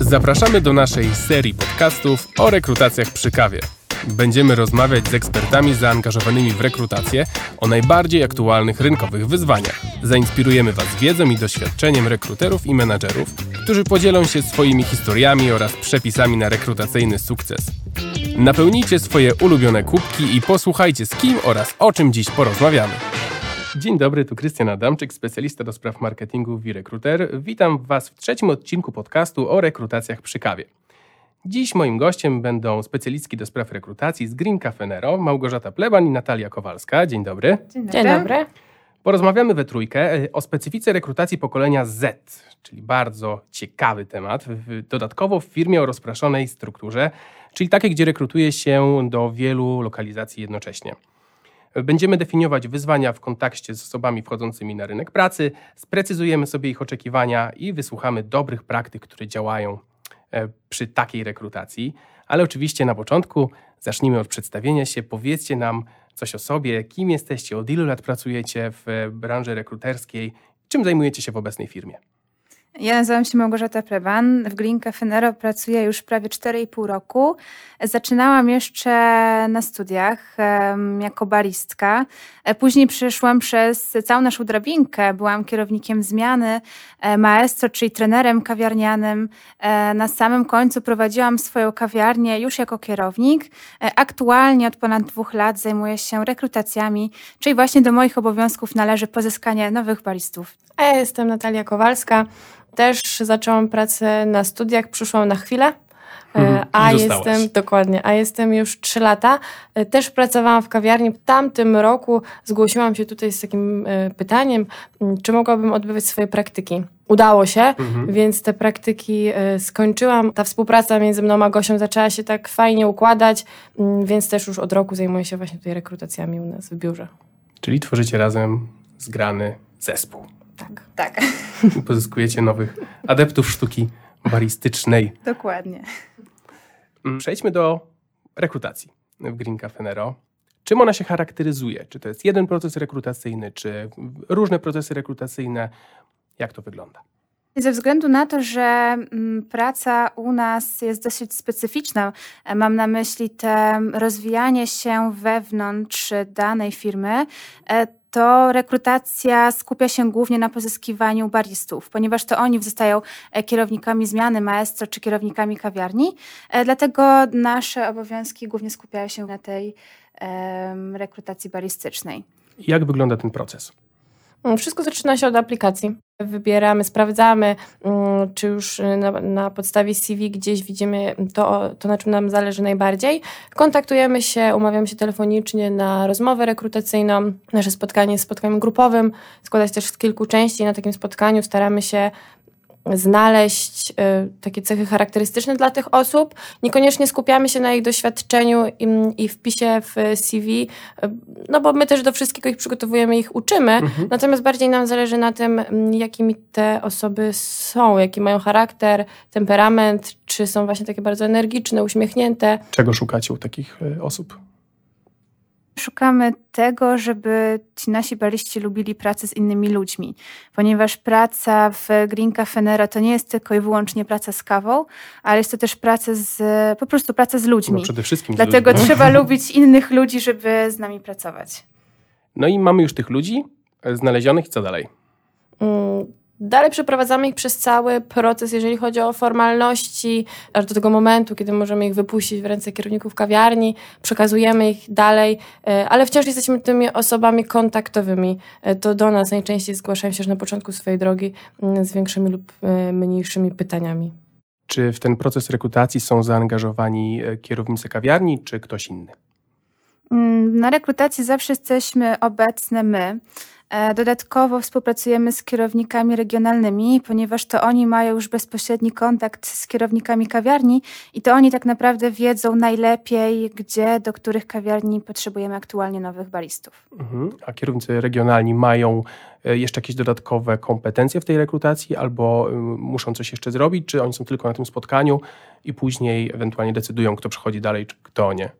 Zapraszamy do naszej serii podcastów o rekrutacjach przy kawie. Będziemy rozmawiać z ekspertami zaangażowanymi w rekrutację o najbardziej aktualnych rynkowych wyzwaniach. Zainspirujemy Was wiedzą i doświadczeniem rekruterów i menadżerów, którzy podzielą się swoimi historiami oraz przepisami na rekrutacyjny sukces. Napełnijcie swoje ulubione kubki i posłuchajcie z kim oraz o czym dziś porozmawiamy. Dzień dobry, tu Krystian Adamczyk, specjalista do spraw marketingu i rekruter. Witam Was w trzecim odcinku podcastu o rekrutacjach przy kawie. Dziś moim gościem będą specjalistki do spraw rekrutacji z Green Cafe Nero, Małgorzata Pleban i Natalia Kowalska. Dzień dobry. Dzień dobry. Dzień dobry. Porozmawiamy we trójkę e, o specyfice rekrutacji pokolenia Z, czyli bardzo ciekawy temat, w- dodatkowo w firmie o rozproszonej strukturze, czyli takiej, gdzie rekrutuje się do wielu lokalizacji jednocześnie. Będziemy definiować wyzwania w kontakcie z osobami wchodzącymi na rynek pracy, sprecyzujemy sobie ich oczekiwania i wysłuchamy dobrych praktyk, które działają e, przy takiej rekrutacji. Ale oczywiście na początku zacznijmy od przedstawienia się. Powiedzcie nam coś o sobie, kim jesteście, od ilu lat pracujecie w branży rekruterskiej, czym zajmujecie się w obecnej firmie. Ja nazywam się Małgorzata Pleban. W Green Cafe Nero pracuję już prawie 4,5 roku. Zaczynałam jeszcze na studiach jako baristka. E, Później przeszłam przez całą naszą drabinkę. Byłam kierownikiem zmiany, e, maestro, czyli trenerem kawiarnianym. E, Na samym końcu prowadziłam swoją kawiarnię już jako kierownik. Aktualnie od ponad dwóch lat zajmuję się rekrutacjami, czyli właśnie do moich obowiązków należy pozyskanie nowych baristów. Ja jestem Natalia Kowalska. Też zaczęłam pracę na studiach, przyszłam na chwilę. E, Mhm. A zostałaś. jestem, dokładnie, a jestem już trzy lata. E, Też pracowałam w kawiarni. W tamtym roku zgłosiłam się tutaj z takim e, pytaniem, czy mogłabym odbywać swoje praktyki. Udało się, Mhm. więc te praktyki skończyłam. Ta współpraca między mną a Gosią zaczęła się tak fajnie układać, więc też już od roku zajmuję się właśnie tutaj rekrutacjami u nas w biurze. Czyli tworzycie razem zgrany zespół Tak. Tak, pozyskujecie nowych adeptów sztuki baristycznej. dokładnie. Mm, Przejdźmy do rekrutacji w Green Cafe Nero. Czym ona się charakteryzuje? Czy to jest jeden proces rekrutacyjny, czy różne procesy rekrutacyjne? Jak to wygląda? Ze względu na to, że mm, praca u nas jest dosyć specyficzna, e, mam na myśli te rozwijanie się wewnątrz danej firmy, e, to rekrutacja skupia się głównie na pozyskiwaniu baristów, ponieważ to oni zostają e, kierownikami zmiany maestro czy kierownikami kawiarni. E, Dlatego nasze obowiązki głównie skupiają się na tej rekrutacji baristycznej. Jak wygląda ten proces? Mm, Wszystko zaczyna się od aplikacji. Wybieramy, sprawdzamy, mm, czy już y, na, na podstawie CV gdzieś widzimy to, to, na czym nam zależy najbardziej. Kontaktujemy się, umawiamy się telefonicznie na rozmowę rekrutacyjną. Nasze spotkanie jest spotkaniem grupowym, składa się też z kilku części. Na takim spotkaniu staramy się znaleźć y, takie cechy charakterystyczne dla tych osób. Niekoniecznie skupiamy się na ich doświadczeniu i, i wpisie w CV, y, no bo my też do wszystkiego ich przygotowujemy, ich uczymy, Mhm. natomiast bardziej nam zależy na tym, jakimi te osoby są, jaki mają charakter, temperament, czy są właśnie takie bardzo energiczne, uśmiechnięte. Czego szukacie u takich e, osób? Szukamy tego, żeby ci nasi bariści lubili pracę z innymi ludźmi, ponieważ praca w Green Cafe Nero to nie jest tylko i wyłącznie praca z kawą, ale jest to też praca z, po prostu praca z No ludźmi. przede wszystkim z Dlatego ludźmi. trzeba lubić innych ludzi, żeby z nami pracować. No i mamy już tych ludzi e, znalezionych i co dalej? Dalej przeprowadzamy ich przez cały proces, jeżeli chodzi o formalności, aż do tego momentu, kiedy możemy ich wypuścić w ręce kierowników kawiarni, przekazujemy ich dalej, e, ale wciąż jesteśmy tymi osobami kontaktowymi. E, To do nas najczęściej zgłaszają się już na początku swojej drogi mm, z większymi lub e, mniejszymi pytaniami. Czy w ten proces rekrutacji są zaangażowani kierownicy kawiarni, czy ktoś inny? Mm, Na rekrutacji zawsze jesteśmy obecne my. E, Dodatkowo współpracujemy z kierownikami regionalnymi, ponieważ to oni mają już bezpośredni kontakt z kierownikami kawiarni i to oni tak naprawdę wiedzą najlepiej, gdzie, do których kawiarni potrzebujemy aktualnie nowych baristów. Mhm. A kierownicy regionalni mają e, jeszcze jakieś dodatkowe kompetencje w tej rekrutacji, albo y, muszą coś jeszcze zrobić, czy oni są tylko na tym spotkaniu i później ewentualnie decydują, kto przychodzi dalej, czy kto nie?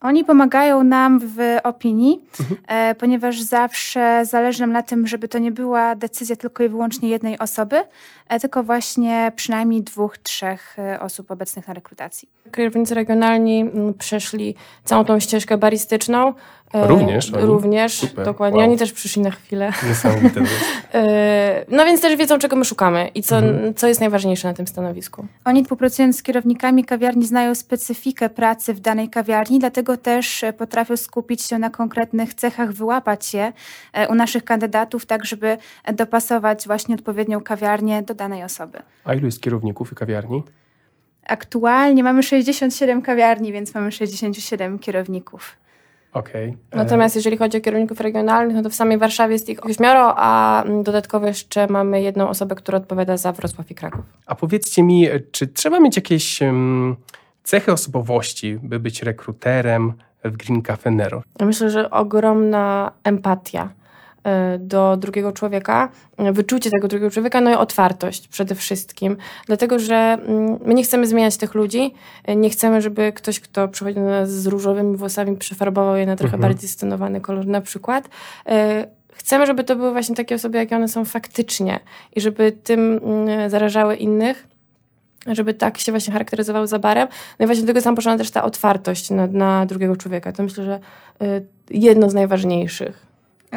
Oni pomagają nam w opinii, Mhm. e, ponieważ zawsze zależy nam na tym, żeby to nie była decyzja tylko i wyłącznie jednej osoby, e, tylko właśnie przynajmniej dwóch, trzech e, osób obecnych na rekrutacji. Kierownicy regionalni mm, przeszli całą tą ścieżkę baristyczną. E, Również oni? Również, Super, dokładnie. wow. Oni też przyszli na chwilę. Niesamowite. E, No więc też wiedzą, czego my szukamy i co, Mhm. co jest najważniejsze na tym stanowisku. Oni współpracując z kierownikami kawiarni znają specyfikę pracy w danej kawiarni, dlatego też e, potrafią skupić się na konkretnych cechach, wyłapać je u naszych kandydatów, tak żeby dopasować właśnie odpowiednią kawiarnię do danej osoby. A ilu jest kierowników i kawiarni? Aktualnie mamy 67 kawiarni, więc mamy 67 kierowników. E, Natomiast jeżeli chodzi o kierowników regionalnych, no to w samej Warszawie jest ich ośmioro, a mm, dodatkowo jeszcze mamy jedną osobę, która odpowiada za Wrocław i Kraków. A powiedzcie mi, e, czy trzeba mieć jakieś cechy osobowości, by być rekruterem w Green Cafe Nero? Myślę, że ogromna empatia do drugiego człowieka, y, wyczucie tego drugiego człowieka, no i otwartość przede wszystkim. Dlatego, że mm, my nie chcemy zmieniać tych ludzi, y, nie chcemy, żeby ktoś, kto przychodzi do nas z różowymi włosami, przefarbował je na trochę Mhm. bardziej stonowany kolor na przykład. Y, Chcemy, żeby to były właśnie takie osoby, jakie one są faktycznie i żeby tym mm, zarażały innych, żeby tak się właśnie charakteryzowały za barem. No i właśnie do tego sam potrzebna też ta otwartość na, na drugiego człowieka. To myślę, że y, jedno z najważniejszych.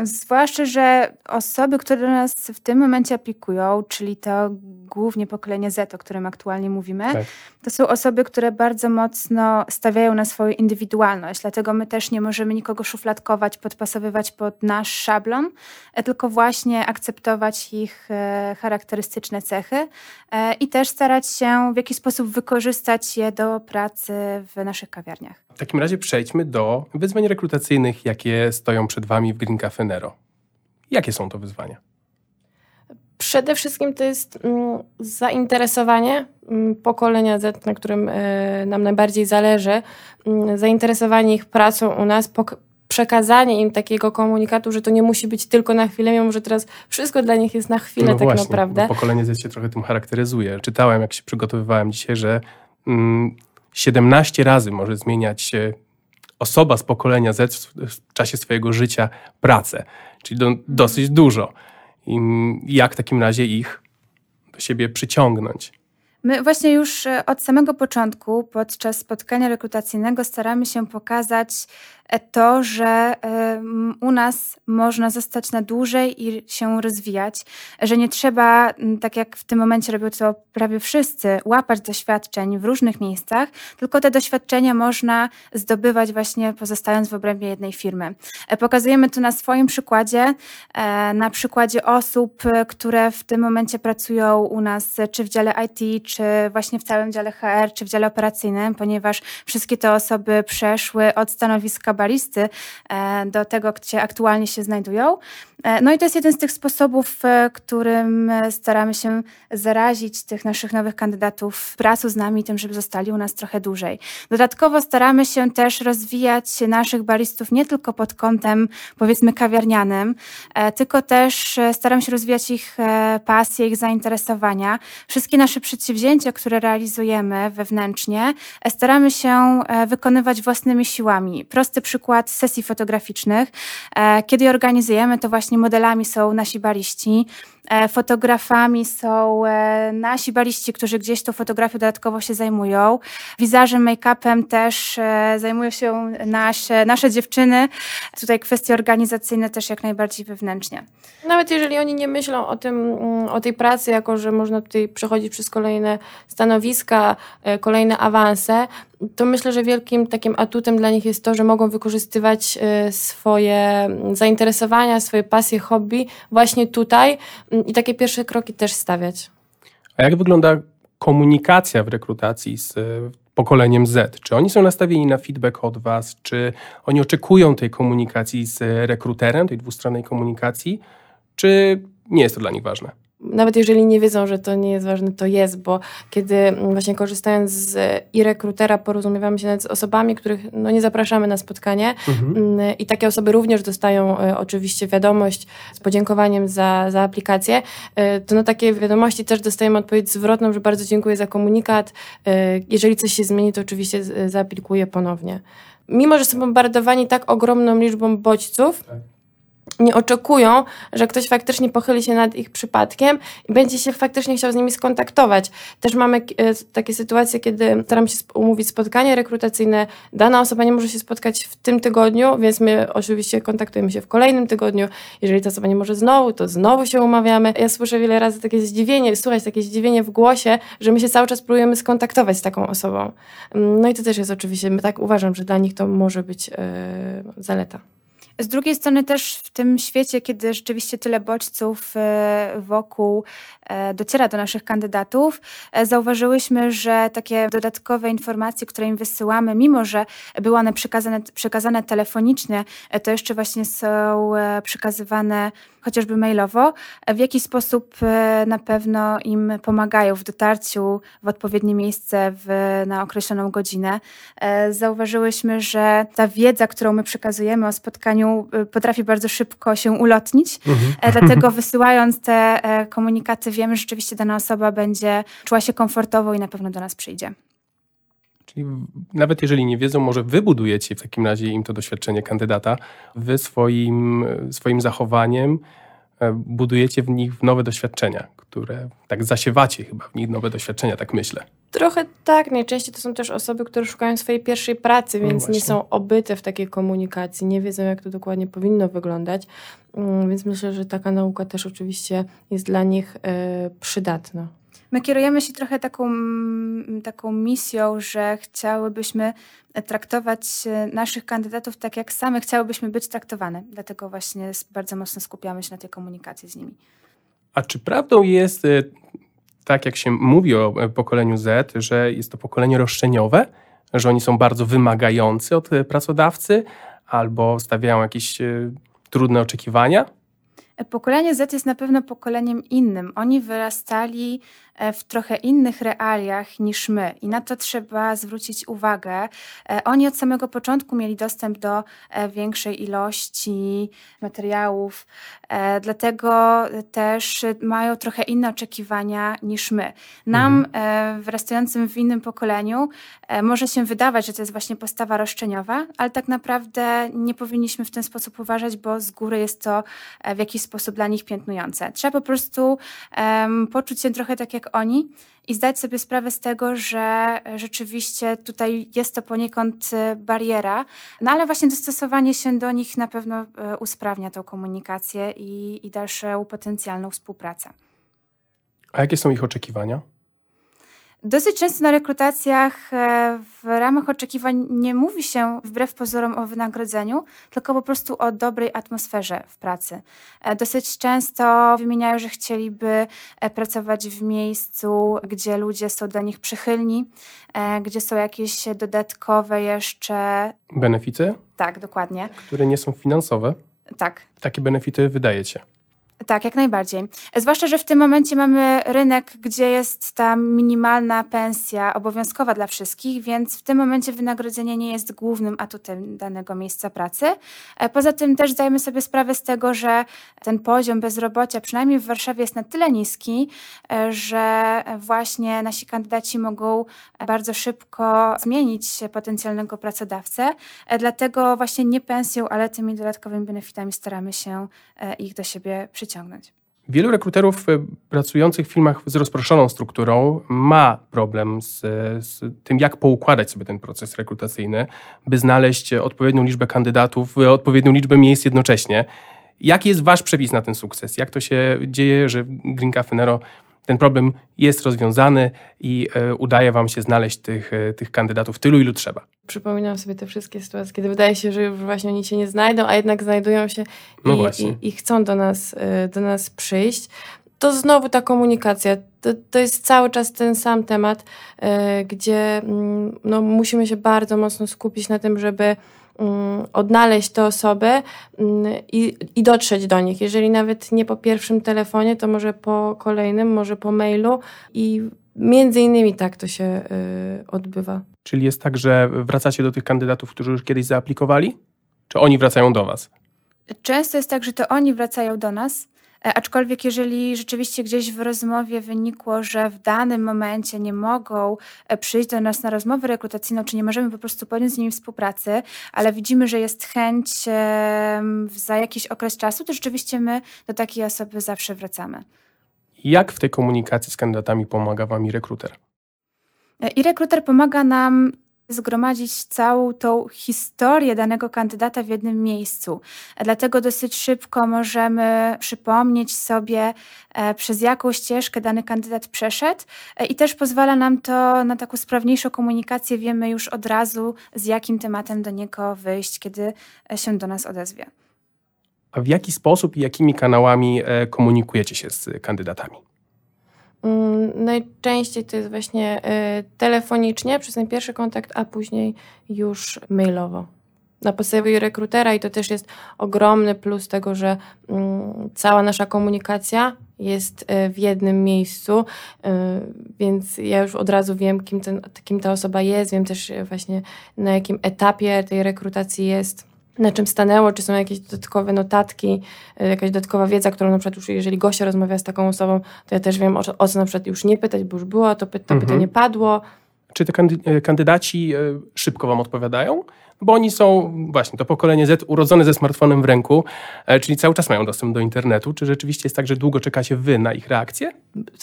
Zwłaszcza, że osoby, które do nas w tym momencie aplikują, czyli to głównie pokolenie Z, o którym aktualnie mówimy, Tak. to są osoby, które bardzo mocno stawiają na swoją indywidualność. Dlatego my też nie możemy nikogo szufladkować, podpasowywać pod nasz szablon, e, tylko właśnie akceptować ich e, charakterystyczne cechy e, i też starać się w jakiś sposób wykorzystać je do pracy w naszych kawiarniach. W takim razie przejdźmy do wyzwań rekrutacyjnych, jakie stoją przed Wami w Green Cafe Nero. Jakie są to wyzwania? Przede wszystkim to jest mm, zainteresowanie mm, pokolenia Z, na którym e, nam najbardziej zależy, mm, zainteresowanie ich pracą u nas, przekazanie im takiego komunikatu, że to nie musi być tylko na chwilę, mimo że teraz wszystko dla nich jest na chwilę tak No właśnie, naprawdę. pokolenie Z się trochę tym charakteryzuje. Czytałem, jak się przygotowywałem dzisiaj, że mm, 17 razy może zmieniać się osoba z pokolenia Z w, w czasie swojego życia pracę. Czyli do, dosyć dużo. I jak w takim razie ich do siebie przyciągnąć? My właśnie już e, od samego początku, podczas spotkania rekrutacyjnego, staramy się pokazać to, że em, u nas można zostać na dłużej i się rozwijać, że nie trzeba, tak jak w tym momencie robią to prawie wszyscy, łapać doświadczeń w różnych miejscach, tylko te doświadczenia można zdobywać właśnie pozostając w obrębie jednej firmy. E, Pokazujemy to na swoim przykładzie, e, na przykładzie osób, e, które w tym momencie pracują u nas, e, czy w dziale IT, czy właśnie w całym dziale HR, czy w dziale operacyjnym, ponieważ wszystkie te osoby przeszły od stanowiska baristy e, do tego, gdzie aktualnie się znajdują. E, No i to jest jeden z tych sposobów, e, którym staramy się zarazić tych naszych nowych kandydatów pracą z nami, tym, żeby zostali u nas trochę dłużej. Dodatkowo staramy się też rozwijać naszych baristów nie tylko pod kątem powiedzmy kawiarnianym, tylko też e, staram się rozwijać ich pasje, ich zainteresowania. Wszystkie nasze przedsięwzięcia, które realizujemy wewnętrznie, staramy się wykonywać własnymi siłami. Prosty przykład sesji fotograficznych. E, Kiedy je organizujemy, to właśnie modelami są nasi bariści. E, Fotografami są e, nasi baliści, którzy gdzieś tą fotografią dodatkowo się zajmują. Wizażem, make-upem też e, zajmują się nasze, nasze dziewczyny. Tutaj kwestie organizacyjne też jak najbardziej wewnętrznie. Nawet jeżeli oni nie myślą o, tym, mm, o tej pracy, jako że można tutaj przechodzić przez kolejne stanowiska, kolejne awanse, to myślę, że wielkim takim atutem dla nich jest to, że mogą wykorzystywać swoje zainteresowania, swoje pasje, hobby właśnie tutaj i takie pierwsze kroki też stawiać. A jak wygląda komunikacja w rekrutacji z e, pokoleniem Z? Czy oni są nastawieni na feedback od Was? Czy oni oczekują tej komunikacji z rekruterem, tej dwustronnej komunikacji? Czy nie jest to dla nich ważne? Nawet jeżeli nie wiedzą, że to nie jest ważne, to jest, bo kiedy mm, właśnie korzystając z i rekrutera porozumiewamy się z osobami, których no, nie zapraszamy na spotkanie mhm. Mm, i takie osoby również dostają y, oczywiście wiadomość z podziękowaniem za, za aplikację, y, to na takie wiadomości też dostajemy odpowiedź zwrotną, że bardzo dziękuję za komunikat. Y, jeżeli coś się zmieni, to oczywiście zaaplikuję ponownie. Mimo, że są bombardowani tak ogromną liczbą bodźców, tak nie oczekują, że ktoś faktycznie pochyli się nad ich przypadkiem i będzie się faktycznie chciał z nimi skontaktować. Też mamy e, takie sytuacje, kiedy staram się umówić spotkanie rekrutacyjne, dana osoba nie może się spotkać w tym tygodniu, więc my oczywiście kontaktujemy się w kolejnym tygodniu. Jeżeli ta osoba nie może znowu, to znowu się umawiamy. Ja słyszę wiele razy takie zdziwienie, słuchać takie zdziwienie w głosie, że my się cały czas próbujemy skontaktować z taką osobą. Mm, no i to też jest oczywiście, tak uważam, że dla nich to może być yy, zaleta. Z drugiej strony też w tym świecie, kiedy rzeczywiście tyle bodźców e, wokół e, dociera do naszych kandydatów, e, zauważyłyśmy, że takie dodatkowe informacje, które im wysyłamy, mimo że były one przekazane, przekazane telefonicznie, to jeszcze właśnie są przekazywane chociażby mailowo, w jaki sposób na pewno im pomagają w dotarciu w odpowiednie miejsce w, na określoną godzinę. Zauważyłyśmy, że ta wiedza, którą my przekazujemy o spotkaniu, Y, potrafi bardzo szybko się ulotnić. Mhm. E, dlatego wysyłając te e, komunikaty, wiemy, że rzeczywiście dana osoba będzie czuła się komfortowo i na pewno do nas przyjdzie. Czyli nawet jeżeli nie wiedzą, może wybudujecie w takim razie im to doświadczenie kandydata, wy swoim, swoim zachowaniem e, budujecie w nich nowe doświadczenia, które tak zasiewacie chyba w nich nowe doświadczenia, tak myślę. Trochę tak. Najczęściej to są też osoby, które szukają swojej pierwszej pracy, no więc no nie są obyte w takiej komunikacji, nie wiedzą, jak to dokładnie powinno wyglądać. Mm, więc myślę, że taka nauka też oczywiście jest dla nich e, przydatna. My kierujemy się trochę taką, taką misją, że chciałybyśmy traktować e, naszych kandydatów tak, jak same chciałybyśmy być traktowane. Dlatego właśnie bardzo mocno skupiamy się na tej komunikacji z nimi. A czy prawdą jest e, tak jak się mówi o e, pokoleniu Z, że jest to pokolenie roszczeniowe, że oni są bardzo wymagający od e, pracodawcy albo stawiają jakieś e, trudne oczekiwania? Pokolenie Z jest na pewno pokoleniem innym. Oni wyrastali w trochę innych realiach niż my i na to trzeba zwrócić uwagę. E, oni od samego początku mieli dostęp do e, większej ilości materiałów, dlatego też mają trochę inne oczekiwania niż my. Nam, mhm. wyrastającym w innym pokoleniu, może się wydawać, że to jest właśnie postawa roszczeniowa, ale tak naprawdę nie powinniśmy w ten sposób uważać, bo z góry jest to w jakiś sposób dla nich piętnujące. Trzeba po prostu um, poczuć się trochę tak jak jak oni i zdać sobie sprawę z tego, że rzeczywiście tutaj jest to poniekąd e, bariera, no ale właśnie dostosowanie się do nich na pewno e, usprawnia tą komunikację i, i dalszą potencjalną współpracę. A jakie są ich oczekiwania? Dosyć często na rekrutacjach e, w ramach oczekiwań nie mówi się wbrew pozorom o wynagrodzeniu, tylko po prostu o dobrej atmosferze w pracy. E, dosyć często wymieniają, że chcieliby e, pracować w miejscu, gdzie ludzie są dla nich przychylni, gdzie są jakieś dodatkowe jeszcze. Benefity? Tak, dokładnie. Które nie są finansowe. Tak. Takie benefity wydajecie. Tak, jak najbardziej. Zwłaszcza, że w tym momencie mamy rynek, gdzie jest ta minimalna pensja obowiązkowa dla wszystkich, więc w tym momencie wynagrodzenie nie jest głównym atutem danego miejsca pracy. E, poza tym też zdajemy sobie sprawę z tego, że ten poziom bezrobocia, przynajmniej w Warszawie, jest na tyle niski, e, że właśnie nasi kandydaci mogą bardzo szybko zmienić potencjalnego pracodawcę. E, dlatego właśnie nie pensją, ale tymi dodatkowymi benefitami staramy się ich do siebie przyciągnąć przyciągnąć. Wielu rekruterów e, pracujących w firmach z rozproszoną strukturą ma problem z, z, tym, jak poukładać sobie ten proces rekrutacyjny, by znaleźć odpowiednią liczbę kandydatów, odpowiednią liczbę miejsc jednocześnie. Jaki jest Wasz przepis na ten sukces? Jak to się dzieje, że Green Cafe Nero ten problem jest rozwiązany i e, udaje Wam się znaleźć tych, tych kandydatów tylu, ilu trzeba. Przypominam sobie te wszystkie sytuacje, kiedy wydaje się, że już właśnie oni się nie znajdą, a jednak znajdują się no i, i, i, chcą do nas, e, do nas przyjść. To znowu ta komunikacja. To, to jest cały czas ten sam temat, gdzie mm, no, musimy się bardzo mocno skupić na tym, żeby mm, odnaleźć te osoby mm, i, i dotrzeć do nich. Jeżeli nawet nie po pierwszym telefonie, to może po kolejnym, może po mailu i między innymi tak to się y, odbywa. Czyli jest tak, że wracacie do tych kandydatów, którzy już kiedyś zaaplikowali? Czy oni wracają do Was? Często jest tak, że to oni wracają do nas, e, aczkolwiek jeżeli rzeczywiście gdzieś w rozmowie wynikło, że w danym momencie nie mogą e, przyjść do nas na rozmowę rekrutacyjną, czy nie możemy po prostu podjąć z nimi współpracy, ale widzimy, że jest chęć za jakiś okres czasu, to rzeczywiście my do takiej osoby zawsze wracamy. Jak w tej komunikacji z kandydatami pomaga Wam i rekruter? E, I rekruter pomaga nam zgromadzić całą tą historię danego kandydata w jednym miejscu. Dlatego dosyć szybko możemy przypomnieć sobie, e, przez jaką ścieżkę dany kandydat przeszedł e, i też pozwala nam to na taką sprawniejszą komunikację. Wiemy już od razu, z jakim tematem do niego wyjść, kiedy się do nas odezwie. A w jaki sposób i jakimi kanałami e, komunikujecie się z kandydatami? Mm, Najczęściej to jest właśnie y, telefonicznie przez ten pierwszy kontakt, a później już mailowo. Na podstawie rekrutera i to też jest ogromny plus tego, że mm, cała nasza komunikacja jest y, w jednym miejscu, więc ja już od razu wiem, kim, ten, kim ta osoba jest, wiem też właśnie na jakim etapie tej rekrutacji jest na czym stanęło, czy są jakieś dodatkowe notatki, y, jakaś dodatkowa wiedza, którą na przykład już jeżeli Gosia rozmawia z taką osobą, to ja też wiem o, co- o co na przykład już nie pytać, bo już było, to, py, to Mhm. pytanie padło. Czy te e, kandydaci e, szybko Wam odpowiadają? Bo oni są właśnie to pokolenie Z urodzone ze smartfonem w ręku, e, czyli cały czas mają dostęp do internetu. Czy rzeczywiście jest tak, że długo czekacie Wy na ich reakcję?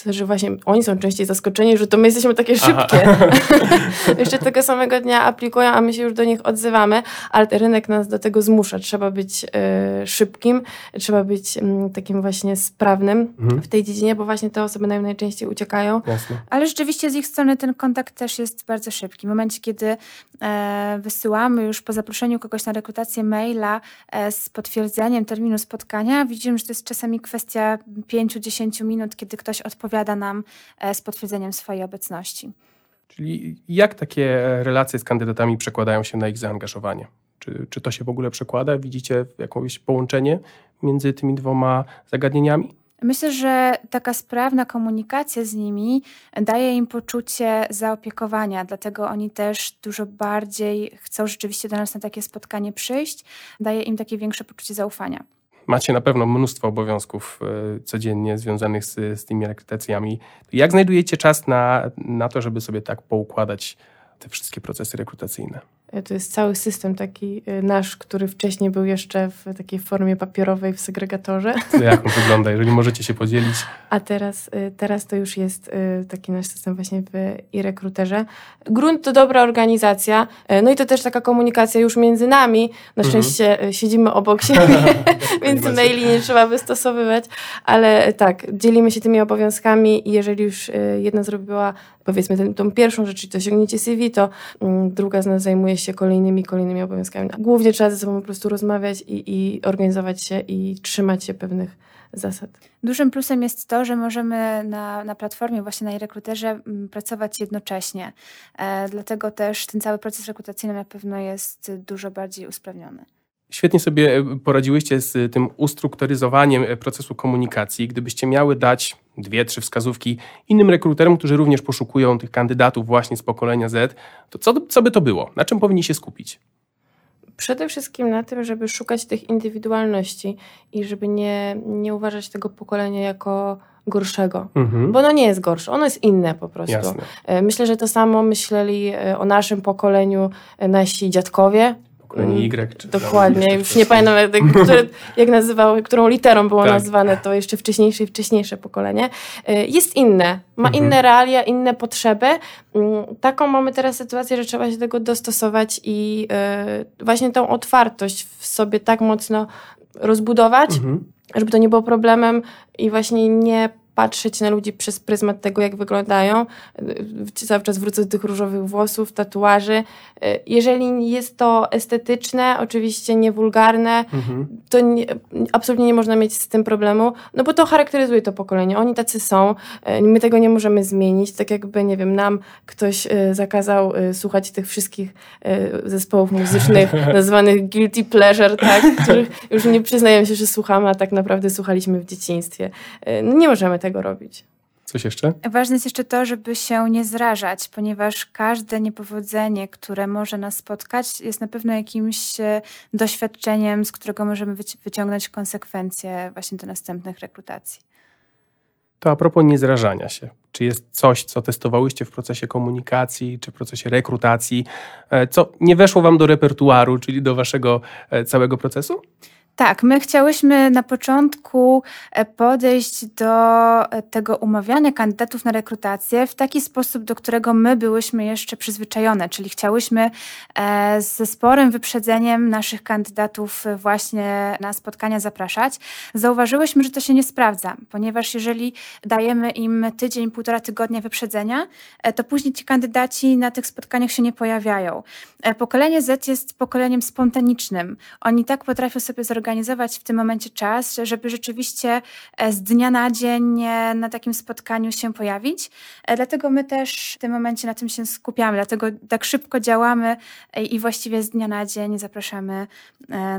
To, że właśnie oni są częściej zaskoczeni, że to my jesteśmy takie szybkie. Jeszcze tego samego dnia aplikują, a my się już do nich odzywamy, ale rynek nas do tego zmusza. Trzeba być y, szybkim, trzeba być mm, takim właśnie sprawnym Mhm. w tej dziedzinie, bo właśnie te osoby naj, najczęściej uciekają. Jasne. Ale rzeczywiście z ich strony ten kontakt też jest bardzo szybki. W momencie, kiedy e, wysyłamy już po zaproszeniu kogoś na rekrutację maila e, z potwierdzeniem terminu spotkania, widzimy, że to jest czasami kwestia 5-10 minut, kiedy ktoś odpowiada nam e, z potwierdzeniem swojej obecności. Czyli jak takie e, relacje z kandydatami przekładają się na ich zaangażowanie? Czy, czy to się w ogóle przekłada? Widzicie jakieś połączenie między tymi dwoma zagadnieniami? Myślę, że taka sprawna komunikacja z nimi daje im poczucie zaopiekowania, dlatego oni też dużo bardziej chcą rzeczywiście do nas na takie spotkanie przyjść, daje im takie większe poczucie zaufania. Macie na pewno mnóstwo obowiązków e, codziennie związanych z, z tymi rekrutacjami. Jak znajdujecie czas na, na to, żeby sobie tak poukładać te wszystkie procesy rekrutacyjne? Y, To jest cały system taki y, nasz, który wcześniej był jeszcze w takiej formie papierowej w segregatorze, To jak on wygląda, jeżeli możecie się podzielić? a teraz, y, teraz to już jest taki nasz system właśnie w i rekruterze. Grunt to dobra organizacja, no i to też taka komunikacja już między nami. Na Mhm. szczęście y, siedzimy obok siebie, więc maili nie trzeba wystosowywać, ale tak, dzielimy się tymi obowiązkami i jeżeli już jedna zrobiła powiedzmy tę, tą pierwszą rzecz, czyli to osiągnięcie CV, to mm, druga z nas zajmuje się kolejnymi, kolejnymi obowiązkami. Głównie trzeba ze sobą po prostu rozmawiać i, i organizować się i trzymać się pewnych zasad. Dużym plusem jest to, że możemy na, na platformie, właśnie na rekruterze mm, pracować jednocześnie. E, dlatego też ten cały proces rekrutacyjny na pewno jest dużo bardziej usprawniony. Świetnie sobie e, poradziłyście z tym ustrukturyzowaniem e, procesu komunikacji. Gdybyście miały dać dwie, trzy wskazówki innym rekruterom, którzy również poszukują tych kandydatów właśnie z pokolenia Z, to co, co by to było? Na czym powinni się skupić? Przede wszystkim na tym, żeby szukać tych indywidualności i żeby nie, nie uważać tego pokolenia jako gorszego. Mhm. Bo ono nie jest gorsze, ono jest inne po prostu. Jasne. E, Myślę, że to samo myśleli e, o naszym pokoleniu e, nasi dziadkowie. Pokolenie Mm, Y. Czy Dokładnie, już nie pamiętam jak, które, jak nazywały, którą literą było Tak. nazwane, to jeszcze wcześniejsze i wcześniejsze pokolenie. E, Jest inne, ma Mhm. inne realia, inne potrzeby. Mm, Taką mamy teraz sytuację, że trzeba się do tego dostosować i e, właśnie tą otwartość w sobie tak mocno rozbudować, Mhm. żeby to nie było problemem i właśnie nie patrzeć na ludzi przez pryzmat tego, jak wyglądają. Cały czas wrócę do tych różowych włosów, tatuaży. Jeżeli jest to estetyczne, oczywiście niewulgarne, mhm. to nie, absolutnie nie można mieć z tym problemu, no bo to charakteryzuje to pokolenie. Oni tacy są, my tego nie możemy zmienić. Tak jakby, nie wiem, nam ktoś zakazał słuchać tych wszystkich zespołów muzycznych nazwanych guilty pleasure, tak, których już nie przyznajemy się, że słuchamy, a tak naprawdę słuchaliśmy w dzieciństwie. No nie możemy tego robić. Coś jeszcze? Ważne jest jeszcze to, żeby się nie zrażać, ponieważ każde niepowodzenie, które może nas spotkać, jest na pewno jakimś e, doświadczeniem, z którego możemy wyciągnąć konsekwencje właśnie do następnych rekrutacji. To a propos niezrażania się. Czy jest coś, co testowałyście w procesie komunikacji, czy w procesie rekrutacji, e, co nie weszło wam do repertuaru, czyli do waszego e, całego procesu? Tak, my chciałyśmy na początku e, podejść do e, tego umawiania kandydatów na rekrutację w taki sposób, do którego my byłyśmy jeszcze przyzwyczajone, czyli chciałyśmy e, ze sporym wyprzedzeniem naszych kandydatów właśnie na spotkania zapraszać. Zauważyłyśmy, że to się nie sprawdza, ponieważ jeżeli dajemy im tydzień, półtora tygodnia wyprzedzenia, to później ci kandydaci na tych spotkaniach się nie pojawiają. Pokolenie Z jest pokoleniem spontanicznym. Oni tak potrafią sobie zorganizować zorganizować w tym momencie czas, żeby rzeczywiście e, z dnia na dzień e, na takim spotkaniu się pojawić. E, dlatego my też w tym momencie na tym się skupiamy, dlatego tak szybko działamy i właściwie z dnia na dzień zapraszamy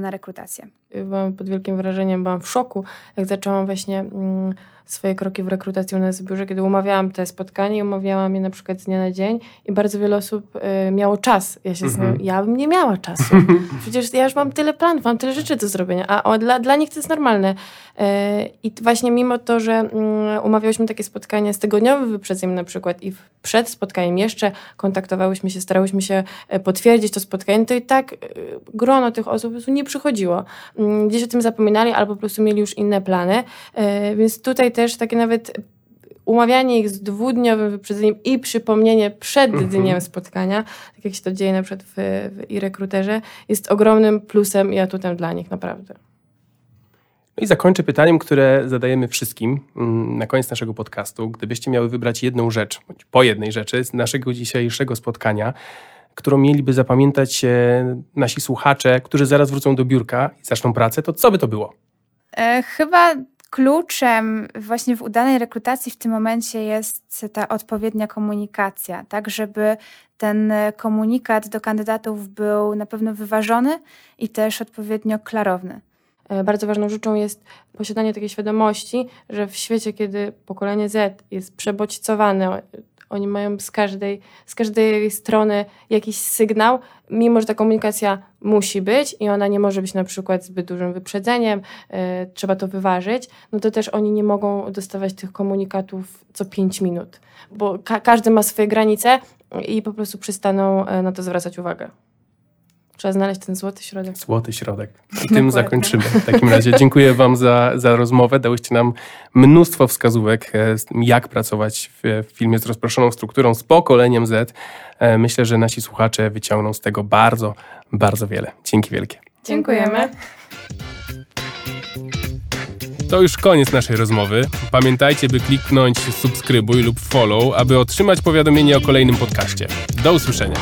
na rekrutację. Byłam pod wielkim wrażeniem, byłam w szoku, jak zaczęłam właśnie. Mm, swoje kroki w rekrutacji u nas w biurze, kiedy umawiałam te spotkania, umawiałam je na przykład z dnia na dzień i bardzo wiele osób y, miało czas. Ja się mm ja bym nie miała czasu. Przecież ja już mam tyle planów, mam tyle rzeczy do zrobienia, a o, dla, dla nich to jest normalne. Y, I właśnie mimo to, że y, umawiałyśmy takie spotkania z tygodniowym wyprzedzeniem na przykład i przed spotkaniem jeszcze kontaktowałyśmy się, starałyśmy się e, potwierdzić to spotkanie, to i tak grono tych osób po prostu nie przychodziło. Mm, gdzieś o tym zapominali albo po prostu mieli już inne plany. Więc tutaj też takie nawet umawianie ich z dwudniowym wyprzedzeniem i przypomnienie przed mhm. dniem spotkania, tak jak się to dzieje na przykład w, w i rekruterze, jest ogromnym plusem i atutem dla nich naprawdę. No i zakończę pytaniem, które zadajemy wszystkim mm, na koniec naszego podcastu. Gdybyście miały wybrać jedną rzecz, bądź po jednej rzeczy z naszego dzisiejszego spotkania, którą mieliby zapamiętać nasi słuchacze, którzy zaraz wrócą do biurka i zaczną pracę, to co by to było? E, chyba kluczem właśnie w udanej rekrutacji w tym momencie jest ta odpowiednia komunikacja, tak, żeby ten komunikat do kandydatów był na pewno wyważony i też odpowiednio klarowny. E, bardzo ważną rzeczą jest posiadanie takiej świadomości, że w świecie, kiedy pokolenie Z jest przebodźcowane oni mają z każdej, z każdej strony jakiś sygnał, mimo że ta komunikacja musi być i ona nie może być na przykład zbyt dużym wyprzedzeniem, yy, trzeba to wyważyć, no to też oni nie mogą dostawać tych komunikatów co 5 minut, bo ka każdy ma swoje granice i po prostu przestaną e, na to zwracać uwagę. Trzeba znaleźć ten złoty środek. Złoty środek. I tym zakończymy. W takim razie dziękuję Wam za, za rozmowę. Dałyście nam mnóstwo wskazówek, e, jak pracować w, w filmie z rozproszoną strukturą, z pokoleniem Z. E, myślę, że nasi słuchacze wyciągną z tego bardzo, bardzo wiele. Dzięki wielkie. Dziękujemy. To już koniec naszej rozmowy. Pamiętajcie, by kliknąć subskrybuj lub follow, aby otrzymać powiadomienie o kolejnym podcaście. Do usłyszenia.